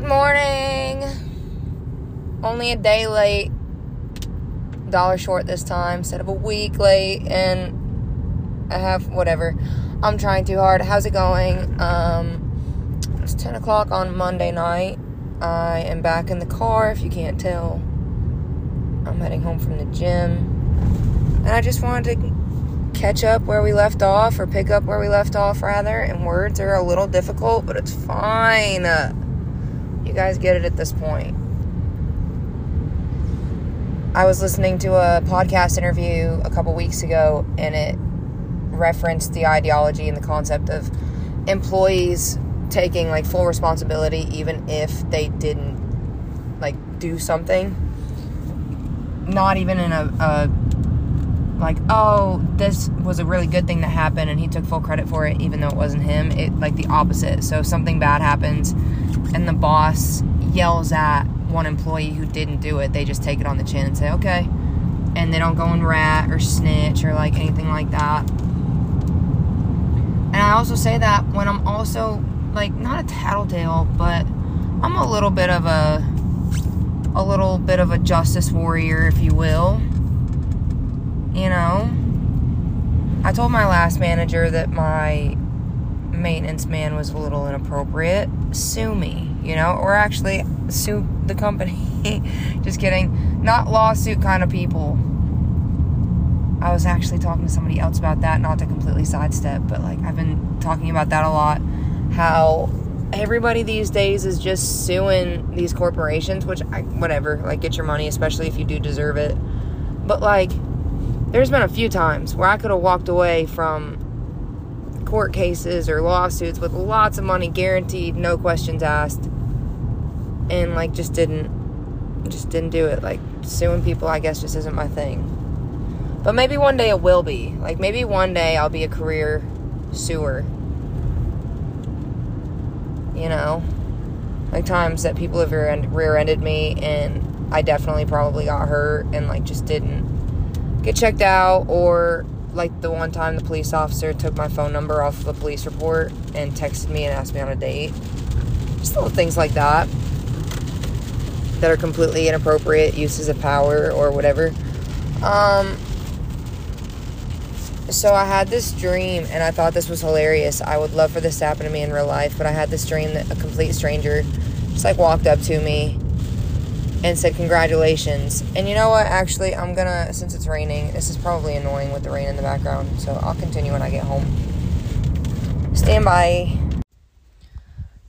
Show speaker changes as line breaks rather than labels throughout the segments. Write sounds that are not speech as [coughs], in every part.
Good morning. Only a day late. Dollar short this time instead of a week late. And I have whatever. I'm trying too hard. How's it going? Um, it's 10 o'clock on Monday night. I am back in the car if you can't tell. I'm heading home from the gym. And I just wanted to catch up where we left off or pick up where we left off rather and words are a little difficult but it's fine you guys get it at this point i was listening to a podcast interview a couple weeks ago and it referenced the ideology and the concept of employees taking like full responsibility even if they didn't like do something not even in a, a like, oh, this was a really good thing that happened and he took full credit for it even though it wasn't him. It like the opposite. So something bad happens and the boss yells at one employee who didn't do it, they just take it on the chin and say, okay. And they don't go and rat or snitch or like anything like that. And I also say that when I'm also like not a tattletale, but I'm a little bit of a a little bit of a justice warrior, if you will you know, I told my last manager that my maintenance man was a little inappropriate. Sue me, you know, or actually sue the company. [laughs] Just kidding. Not lawsuit kind of people. I was actually talking to somebody else about that, not to completely sidestep, but like I've been talking about that a lot. How everybody these days is just suing these corporations, which I, whatever, like get your money, especially if you do deserve it. But like, there's been a few times where I could have walked away from court cases or lawsuits with lots of money guaranteed, no questions asked, and like just didn't, just didn't do it. Like suing people, I guess, just isn't my thing. But maybe one day it will be. Like maybe one day I'll be a career suer. You know, like times that people have rear-ended me, and I definitely probably got hurt and like just didn't get checked out or like the one time the police officer took my phone number off of a police report and texted me and asked me on a date. Just little things like that that are completely inappropriate uses of power or whatever. Um, so I had this dream and I thought this was hilarious. I would love for this to happen to me in real life, but I had this dream that a complete stranger just like walked up to me and said congratulations. And you know what? Actually, I'm gonna since it's raining. This is probably annoying with the rain in the background, so I'll continue when I get home. Stand by.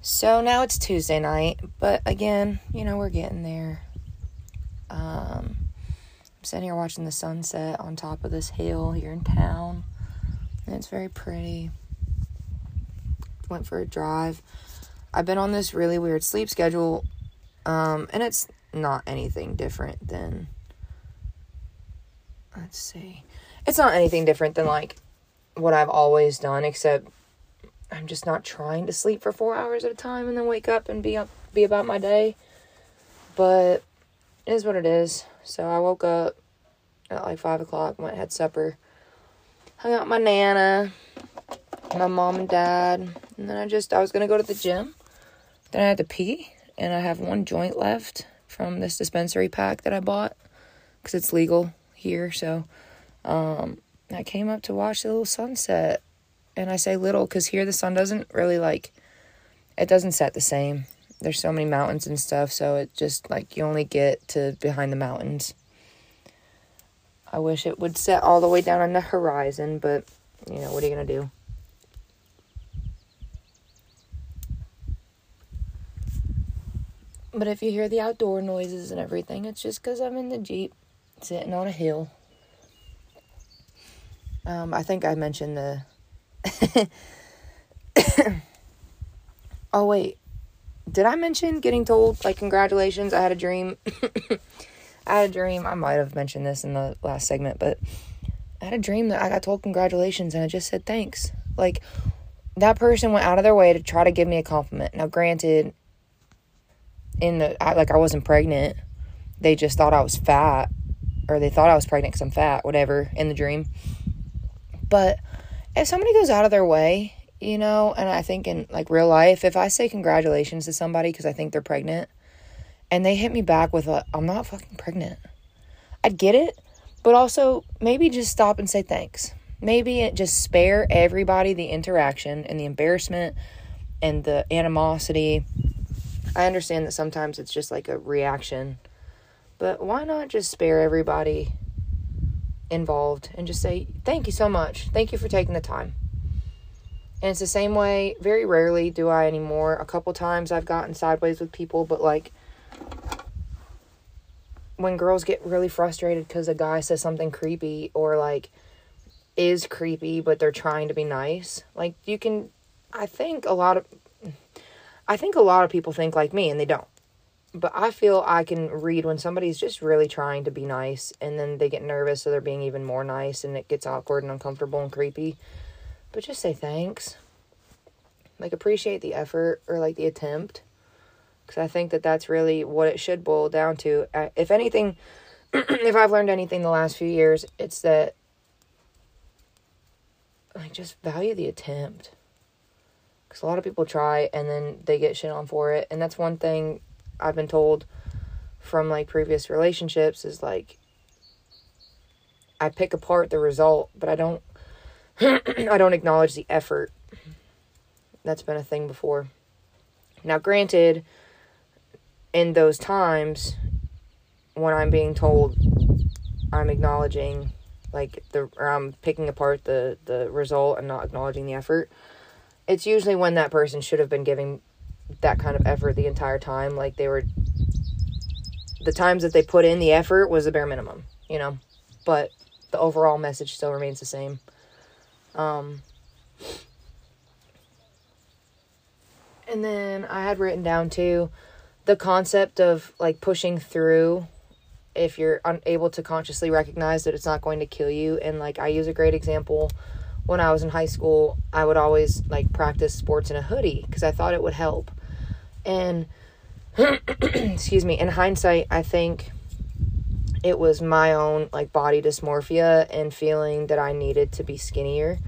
So now it's Tuesday night, but again, you know we're getting there. Um, I'm sitting here watching the sunset on top of this hill here in town, and it's very pretty. Went for a drive. I've been on this really weird sleep schedule um, and it's not anything different than let's see. It's not anything different than like what I've always done except I'm just not trying to sleep for 4 hours at a time and then wake up and be up be about my day. But it is what it is. So I woke up at like five o'clock, went had supper, hung out with my nana, my mom and dad, and then I just I was gonna go to the gym. Then I had to pee, and I have one joint left from this dispensary pack that I bought because it's legal here. So um, I came up to watch the little sunset. And I say little because here the sun doesn't really like, it doesn't set the same. There's so many mountains and stuff. So it just like you only get to behind the mountains. I wish it would set all the way down on the horizon, but you know, what are you going to do? But if you hear the outdoor noises and everything, it's just because I'm in the Jeep sitting on a hill. Um, I think I mentioned the. [coughs] oh, wait. Did I mention getting told, like, congratulations? I had a dream. [coughs] I had a dream. I might have mentioned this in the last segment, but I had a dream that I got told congratulations and I just said thanks. Like, that person went out of their way to try to give me a compliment. Now, granted, in the I, like I wasn't pregnant. They just thought I was fat, or they thought I was pregnant because I'm fat, whatever, in the dream. But if somebody goes out of their way, you know, and I think in like real life, if I say congratulations to somebody because I think they're pregnant and they hit me back with a, I'm not fucking pregnant, I'd get it, but also maybe just stop and say thanks. Maybe it just spare everybody the interaction and the embarrassment and the animosity. I understand that sometimes it's just like a reaction, but why not just spare everybody involved and just say, thank you so much. Thank you for taking the time. And it's the same way, very rarely do I anymore. A couple times I've gotten sideways with people, but like when girls get really frustrated because a guy says something creepy or like is creepy, but they're trying to be nice, like you can, I think a lot of, I think a lot of people think like me and they don't. But I feel I can read when somebody's just really trying to be nice and then they get nervous, so they're being even more nice and it gets awkward and uncomfortable and creepy. But just say thanks. Like, appreciate the effort or like the attempt. Because I think that that's really what it should boil down to. Uh, if anything, [clears throat] if I've learned anything the last few years, it's that, like, just value the attempt. Because a lot of people try and then they get shit on for it. And that's one thing I've been told from like previous relationships is like, I pick apart the result, but I don't [clears throat] I don't acknowledge the effort. That's been a thing before. Now, granted, in those times when I'm being told I'm acknowledging like the or I'm picking apart the the result and not acknowledging the effort, it's usually when that person should have been giving that kind of effort the entire time. Like they were the times that they put in the effort was the bare minimum, you know. But the overall message still remains the same. Um, and then I had written down too the concept of like pushing through if you're unable to consciously recognize that it's not going to kill you. And like I use a great example when I was in high school, I would always like practice sports in a hoodie because I thought it would help. And [clears throat] excuse me, in hindsight, I think it was my own like body dysmorphia and feeling that I needed to be skinnier.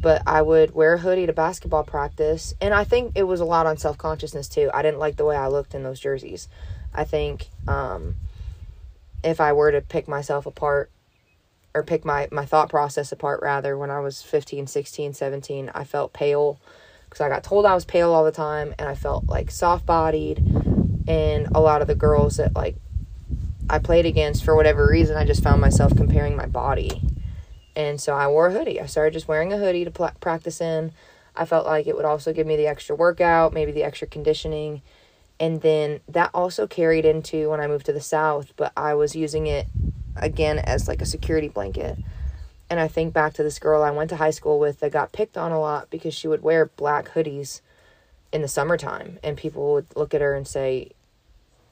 But I would wear a hoodie to basketball practice, and I think it was a lot on self consciousness too. I didn't like the way I looked in those jerseys. I think um, if I were to pick myself apart or pick my, my thought process apart rather when I was 15, 16, 17, I felt pale because I got told I was pale all the time and I felt like soft bodied and a lot of the girls that like I played against for whatever reason, I just found myself comparing my body. And so I wore a hoodie. I started just wearing a hoodie to pl- practice in. I felt like it would also give me the extra workout, maybe the extra conditioning. And then that also carried into when I moved to the South, but I was using it again as like a security blanket. And I think back to this girl I went to high school with that got picked on a lot because she would wear black hoodies in the summertime. And people would look at her and say,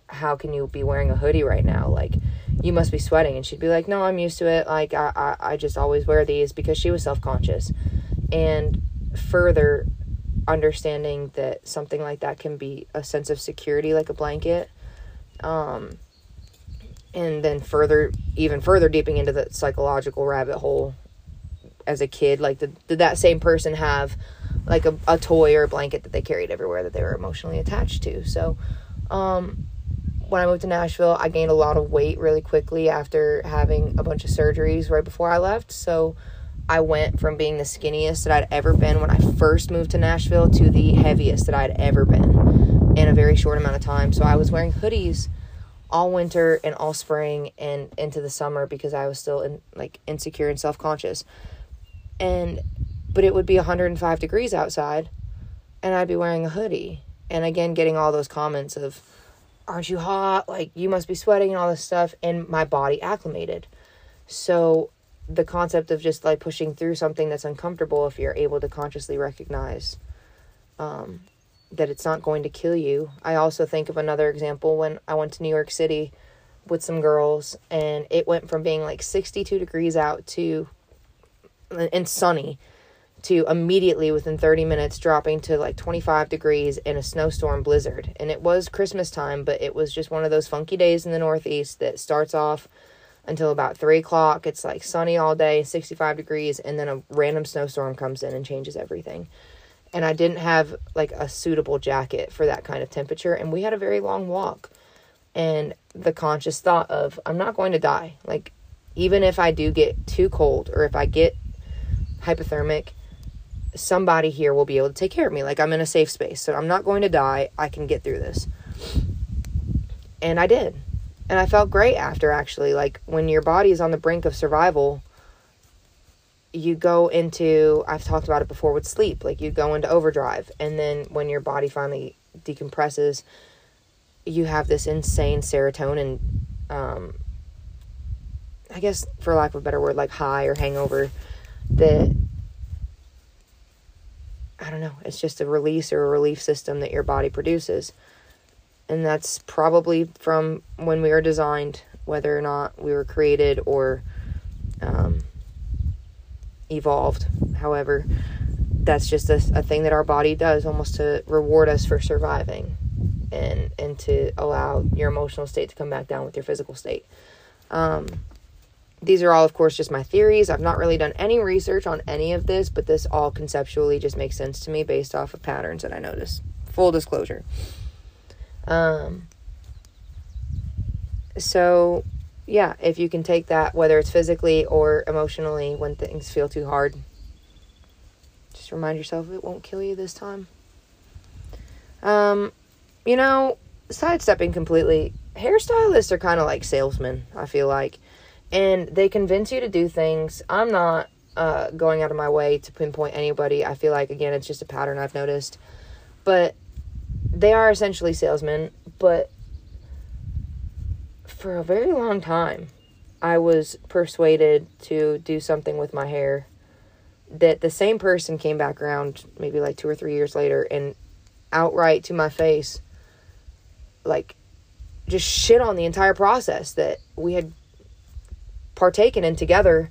how can you be wearing a hoodie right now? Like, you must be sweating. And she'd be like, no, I'm used to it. Like, I, I, I just always wear these because she was self conscious. And further understanding that something like that can be a sense of security, like a blanket. Um, and then further, even further deeping into the psychological rabbit hole as a kid, like, did, did that same person have like a, a toy or a blanket that they carried everywhere that they were emotionally attached to? So, um, when I moved to Nashville, I gained a lot of weight really quickly after having a bunch of surgeries right before I left. So I went from being the skinniest that I'd ever been when I first moved to Nashville to the heaviest that I'd ever been in a very short amount of time. So I was wearing hoodies all winter and all spring and into the summer because I was still in like insecure and self-conscious. And but it would be 105 degrees outside and I'd be wearing a hoodie. And again getting all those comments of aren't you hot? Like, you must be sweating and all this stuff. And my body acclimated. So, the concept of just like pushing through something that's uncomfortable, if you're able to consciously recognize um, that it's not going to kill you. I also think of another example when I went to New York City with some girls, and it went from being like 62 degrees out to and sunny to immediately within 30 minutes dropping to like 25 degrees in a snowstorm blizzard. And it was Christmas time, but it was just one of those funky days in the Northeast that starts off until about 3 o'clock. It's like sunny all day, 65 degrees, and then a random snowstorm comes in and changes everything. And I didn't have like a suitable jacket for that kind of temperature. And we had a very long walk. And the conscious thought of, I'm not going to die. Like, even if I do get too cold or if I get hypothermic, somebody here will be able to take care of me. Like, I'm in a safe space. So I'm not going to die. I can get through this. And I did. And I felt great after, actually. Like, when your body is on the brink of survival, you go into I've talked about it before with sleep, like you go into overdrive and then when your body finally decompresses, you have this insane serotonin um I guess for lack of a better word like high or hangover that I don't know, it's just a release or a relief system that your body produces. And that's probably from when we were designed, whether or not we were created or evolved. However, that's just a, a thing that our body does almost to reward us for surviving and and to allow your emotional state to come back down with your physical state. Um, these are all, of course, just my theories. I've not really done any research on any of this, but this all conceptually just makes sense to me based off of patterns that I notice. Full disclosure. Um, so yeah, if you can take that, whether it's physically or emotionally, when things feel too hard, just remind yourself it won't kill you this time. Um, you know, sidestepping completely, hairstylists are kind of like salesmen, I feel like. And they convince you to do things. I'm not uh, going out of my way to pinpoint anybody. I feel like, again, it's just a pattern I've noticed. But they are essentially salesmen, but for a very long time, I was persuaded to do something with my hair that the same person came back around maybe like two or three years later and outright to my face, like, just shit on the entire process that we had partaken in together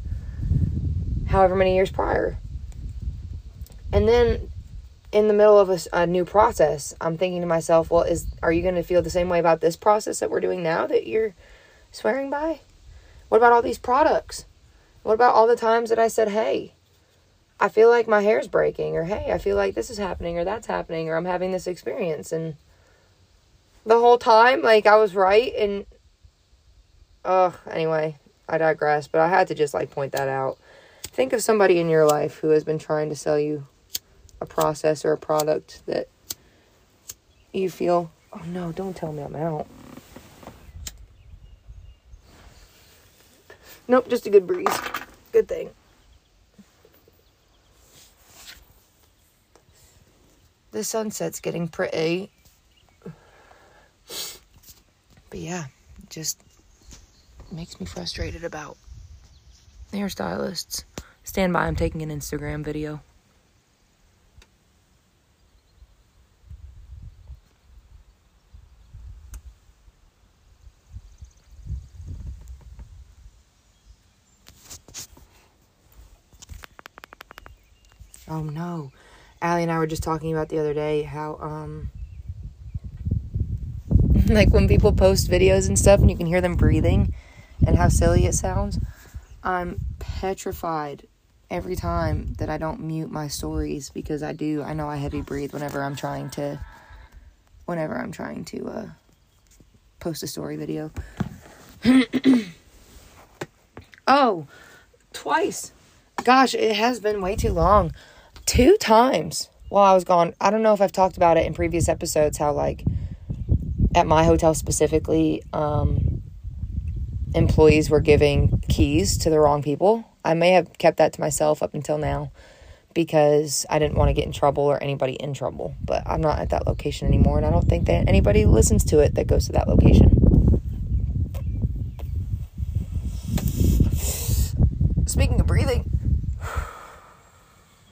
however many years prior. And then in the middle of a, a, new process, I'm thinking to myself, well, is are you going to feel the same way about this process that we're doing now that you're swearing by? What about all these products? What about all the times that I said, "Hey, I feel like my hair's breaking," or "Hey, I feel like this is happening," or "That's happening," or "I'm having this experience," and the whole time, like I was right, and ugh. Anyway, I digress, but I had to just like point that out. Think of somebody in your life who has been trying to sell you a process or a product that you feel, oh no, don't tell me I'm out. Nope, just a good breeze. Good thing. The sunset's getting pretty. But yeah, just makes me frustrated about hairstylists. Stand by, I'm taking an Instagram video. Oh no. Allie and I were just talking about the other day how um [laughs] like when people post videos and stuff and you can hear them breathing and how silly it sounds. I'm petrified every time that I don't mute my stories because I do. I know I heavy breathe whenever I'm trying to whenever I'm trying to uh post a story video. [clears throat] oh, twice. Gosh, it has been way too long two times while I was gone. I don't know if I've talked about it in previous episodes how like at my hotel specifically um employees were giving keys to the wrong people. I may have kept that to myself up until now because I didn't want to get in trouble or anybody in trouble, but I'm not at that location anymore and I don't think that anybody listens to it that goes to that location. Speaking of breathing,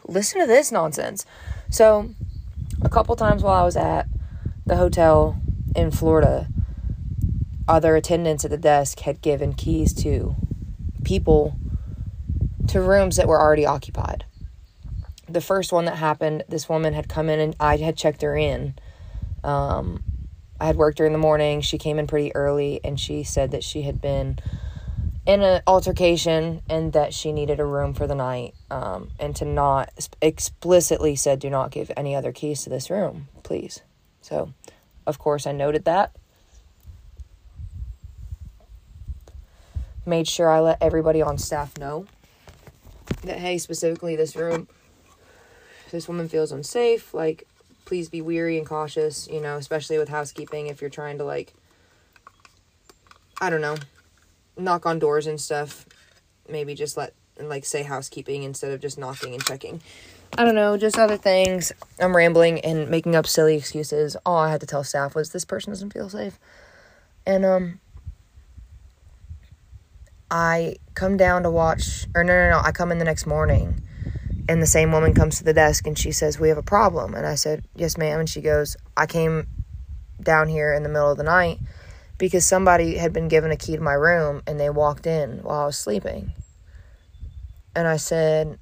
listen to this nonsense. So, a couple times while I was at the hotel in Florida, other attendants at the desk had given keys to people to rooms that were already occupied. The first one that happened, this woman had come in and I had checked her in. Um, I had worked her in the morning. She came in pretty early and she said that she had been in an altercation and that she needed a room for the night um, and to not explicitly said do not give any other keys to this room please. So of course i noted that. Made sure i let everybody on staff know that hey specifically this room this woman feels unsafe like please be weary and cautious you know especially with housekeeping if you're trying to like i don't know knock on doors and stuff. Maybe just let like say housekeeping instead of just knocking and checking. I don't know, just other things. I'm rambling and making up silly excuses. All I had to tell staff was this person doesn't feel safe. And um I come down to watch or no no no, I come in the next morning and the same woman comes to the desk and she says, "We have a problem." And I said, "Yes, ma'am." And she goes, "I came down here in the middle of the night because somebody had been given a key to my room and they walked in while I was sleeping. And I said,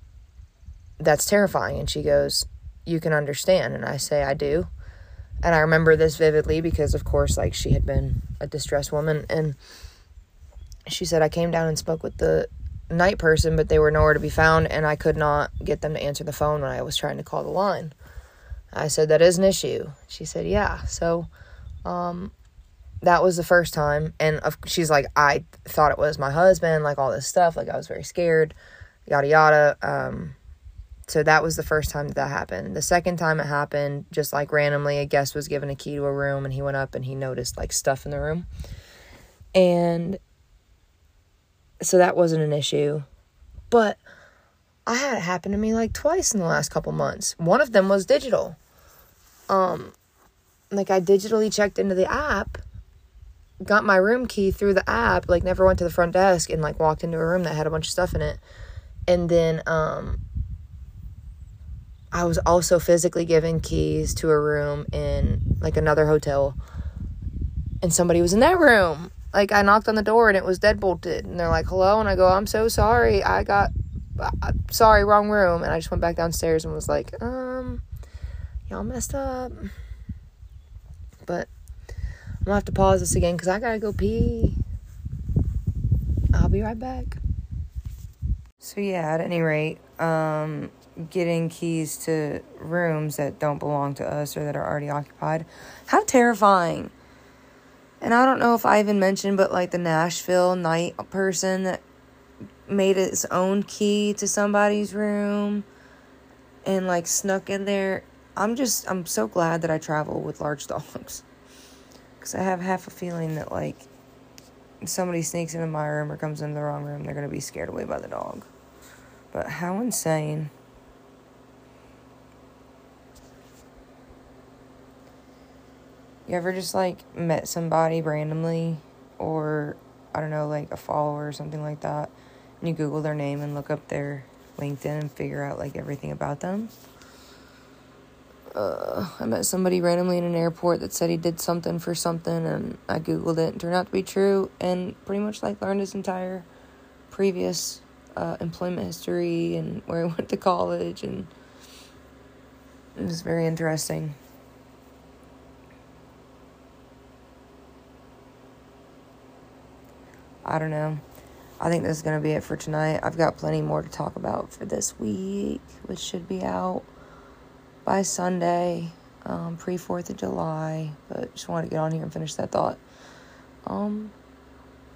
That's terrifying. And she goes, You can understand. And I say, I do. And I remember this vividly because, of course, like she had been a distressed woman. And she said, I came down and spoke with the night person, but they were nowhere to be found. And I could not get them to answer the phone when I was trying to call the line. I said, That is an issue. She said, Yeah. So, um, that was the first time and she's like i thought it was my husband like all this stuff like i was very scared yada yada um so that was the first time that that happened. The second time it happened just like randomly a guest was given a key to a room and he went up and he noticed like stuff in the room. And so that wasn't an issue but i had it happen to me like twice in the last couple months. One of them was digital. Um like i digitally checked into the app got my room key through the app, like never went to the front desk and like walked into a room that had a bunch of stuff in it. And then um I was also physically given keys to a room in like another hotel. And somebody was in that room. Like I knocked on the door and it was deadbolted and they're like, "Hello." And I go, "I'm so sorry. I got sorry, wrong room." And I just went back downstairs and was like, "Um, y'all messed up." But I'm gonna have to pause this again because I gotta go pee. I'll be right back. So yeah, at any rate, um, getting keys to rooms that don't belong to us or that are already occupied. How terrifying. And I don't know if I even mentioned, but like the Nashville night person that made its own key to somebody's room and like snuck in there. I'm just, I'm so glad that I travel with large dogs. Because I have half a feeling that, like, if somebody sneaks into my room or comes into the wrong room, they're going to be scared away by the dog. But how insane. You ever just, like, met somebody randomly or, I don't know, like a follower or something like that, and you Google their name and look up their LinkedIn and figure out, like, everything about them? Uh, I met somebody randomly in an airport that said he did something for something, and I googled it and turned out to be true, and pretty much like learned his entire previous uh, employment history and [laughs] where he went to college, and it was very interesting. I don't know. I think this is going to be it for tonight. I've got plenty more to talk about for this week, which should be out by Sunday, um, pre 4th of July. But just wanted to get on here and finish that thought. Um,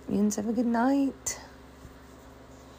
you guys have a good night.